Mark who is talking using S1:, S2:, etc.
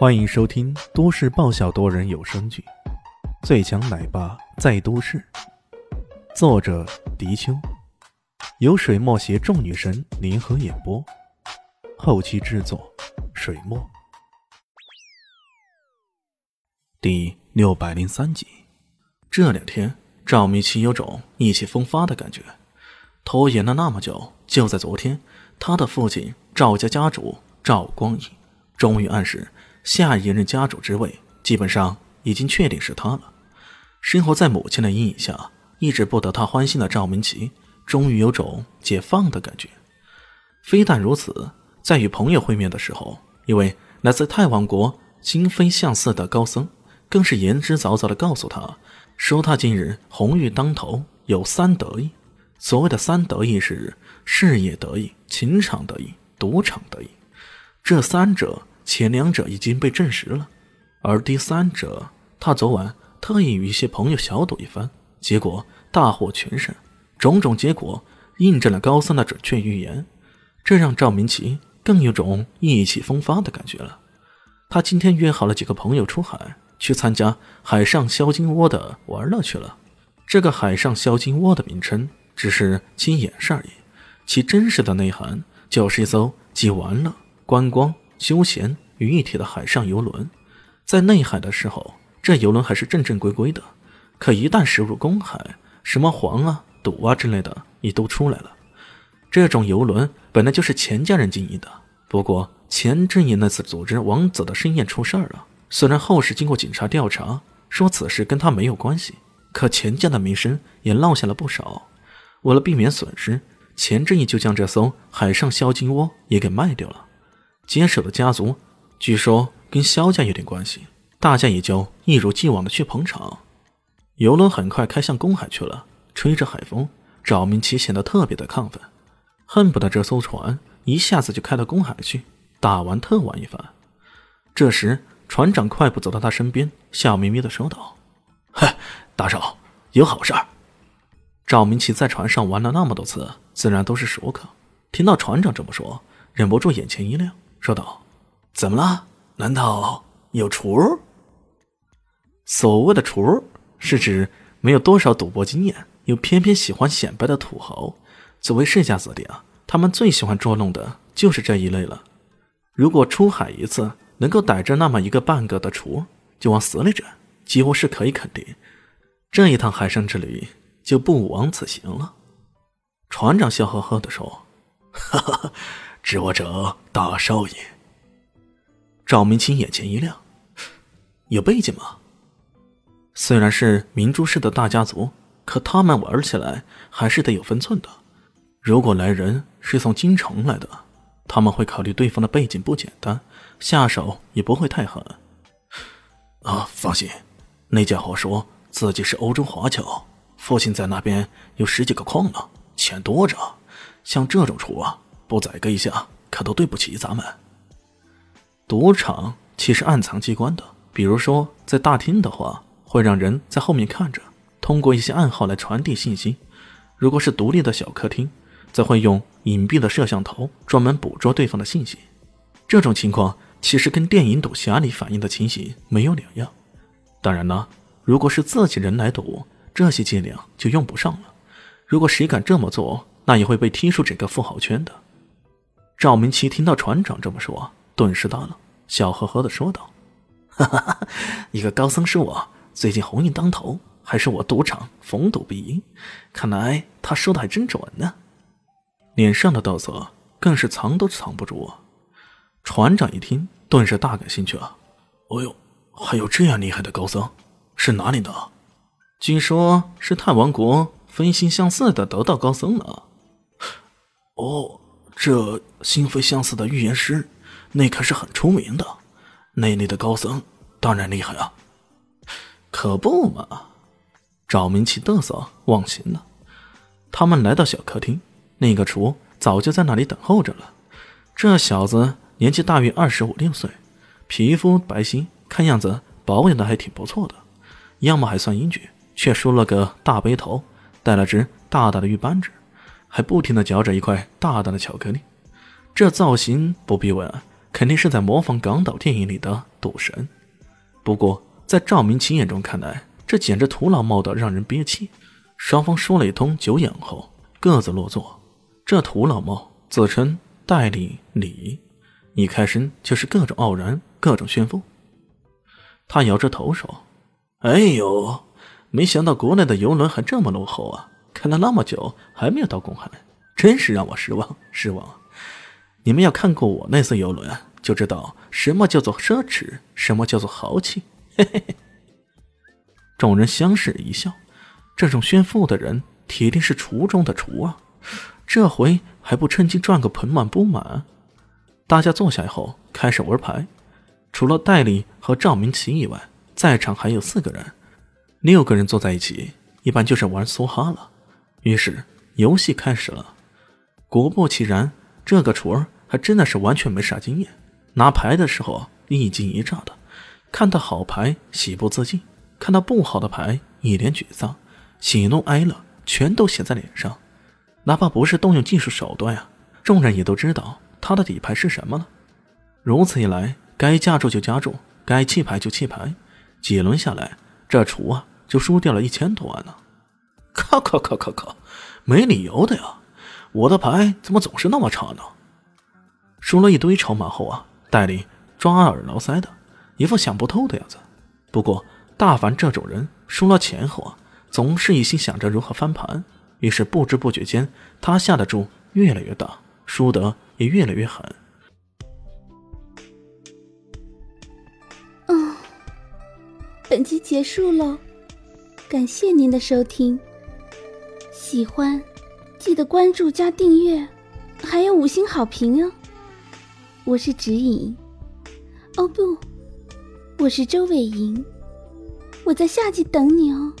S1: 欢迎收听都市爆笑多人有声剧《最强奶爸在都市》，作者：迪秋，由水墨携众女神联合演播，后期制作：水墨。第六百零三集，这两天赵明奇有种意气风发的感觉，拖延了那么久，就在昨天，他的父亲赵家家主赵光义终于暗示。下一任家主之位基本上已经确定是他了。生活在母亲的阴影下，一直不得他欢心的赵明奇，终于有种解放的感觉。非但如此，在与朋友会面的时候，一位来自泰王国金非相似的高僧，更是言之凿凿地告诉他，说他今日红运当头，有三得意。所谓的三得意是事业得意、情场得意、赌场得意。这三者。前两者已经被证实了，而第三者，他昨晚特意与一些朋友小赌一番，结果大获全胜。种种结果印证了高僧的准确预言，这让赵明奇更有种意气风发的感觉了。他今天约好了几个朋友出海，去参加海上销金窝的玩乐去了。这个海上销金窝的名称只是其掩饰而已，其真实的内涵就是一艘既玩乐、观光。休闲于一体的海上游轮，在内海的时候，这游轮还是正正规规的。可一旦驶入公海，什么黄啊、赌啊之类的也都出来了。这种游轮本来就是钱家人经营的，不过钱正义那次组织王子的盛宴出事儿了。虽然后世经过警察调查，说此事跟他没有关系，可钱家的名声也落下了不少。为了避免损失，钱正义就将这艘海上销金窝也给卖掉了。接手的家族，据说跟萧家有点关系，大家也就一如既往的去捧场。游轮很快开向公海去了，吹着海风，赵明奇显得特别的亢奋，恨不得这艘船一下子就开到公海去，大玩特玩一番。这时，船长快步走到他身边，笑眯眯的说道：“嗨，大少，有好事儿。”赵明奇在船上玩了那么多次，自然都是熟客，听到船长这么说，忍不住眼前一亮。说道：“怎么了？难道有厨？所谓的厨，是指没有多少赌博经验，又偏偏喜欢显摆的土豪。作为世家子弟啊，他们最喜欢捉弄的就是这一类了。如果出海一次能够逮着那么一个半个的厨，就往死里整，几乎是可以肯定，这一趟海上之旅就不枉此行了。”船长笑呵呵的说：“ 哈哈。”知我者大少爷。赵明清眼前一亮，有背景吗？虽然是明珠市的大家族，可他们玩起来还是得有分寸的。如果来人是从京城来的，他们会考虑对方的背景不简单，下手也不会太狠。啊，放心，那家伙说自己是欧洲华侨，父亲在那边有十几个矿呢，钱多着。像这种厨啊。不宰割一下，可都对不起咱们。赌场其实暗藏机关的，比如说在大厅的话，会让人在后面看着，通过一些暗号来传递信息；如果是独立的小客厅，则会用隐蔽的摄像头专门捕捉对方的信息。这种情况其实跟电影赌侠里反映的情形没有两样。当然呢，如果是自己人来赌，这些伎俩就用不上了。如果谁敢这么做，那也会被踢出整个富豪圈的。赵明奇听到船长这么说，顿时大了，笑呵呵的说道：“哈哈哈，一个高僧是我最近鸿运当头，还是我赌场逢赌必赢，看来他说的还真准呢。”脸上的道色更是藏都藏不住！船长一听，顿时大感兴趣啊！“哦呦，还有这样厉害的高僧，是哪里的？据说是太王国分心相似的得道高僧呢。”哦。这心非相似的预言师，那可是很出名的。那里的高僧当然厉害啊！可不嘛！赵明启嘚瑟忘形了。他们来到小客厅，那个厨早就在那里等候着了。这小子年纪大约二十五六岁，皮肤白皙，看样子保养的还挺不错的。样貌还算英俊，却梳了个大背头，戴了只大大的玉扳指。还不停地嚼着一块大大的巧克力，这造型不必问，肯定是在模仿港岛电影里的赌神。不过，在赵明奇眼中看来，这简直徒劳冒的让人憋气。双方说了一通酒宴后，各自落座。这徒劳冒自称代理李，一开身就是各种傲然，各种炫富。他摇着头说：“哎呦，没想到国内的游轮还这么落后啊！看了那么久还没有到公海，真是让我失望失望。你们要看过我那艘游轮，就知道什么叫做奢侈，什么叫做豪气。”嘿嘿嘿。众人相视一笑。这种炫富的人，铁定是厨中的厨啊！这回还不趁机赚个盆满钵满？大家坐下以后，开始玩牌。除了戴笠和赵明奇以外，在场还有四个人。六个人坐在一起，一般就是玩梭哈了。于是游戏开始了。果不其然，这个厨儿还真的是完全没啥经验，拿牌的时候一惊一乍的，看到好牌喜不自禁，看到不好的牌一脸沮丧。喜怒哀乐全都写在脸上，哪怕不是动用技术手段呀，众人也都知道他的底牌是什么了。如此一来，该加注就加注，该弃牌就弃牌，几轮下来，这厨啊就输掉了一千多万了。靠靠靠靠靠，没理由的呀！我的牌怎么总是那么差呢？输了一堆筹码后啊，戴笠抓耳挠腮的，一副想不透的样子。不过大凡这种人，输了钱后啊。总是一心想着如何翻盘，于是不知不觉间，他下的注越来越大，输得也越来越狠。
S2: 嗯，本集结束了，感谢您的收听。喜欢，记得关注加订阅，还有五星好评哦。我是指引，哦不，我是周伟莹，我在夏季等你哦。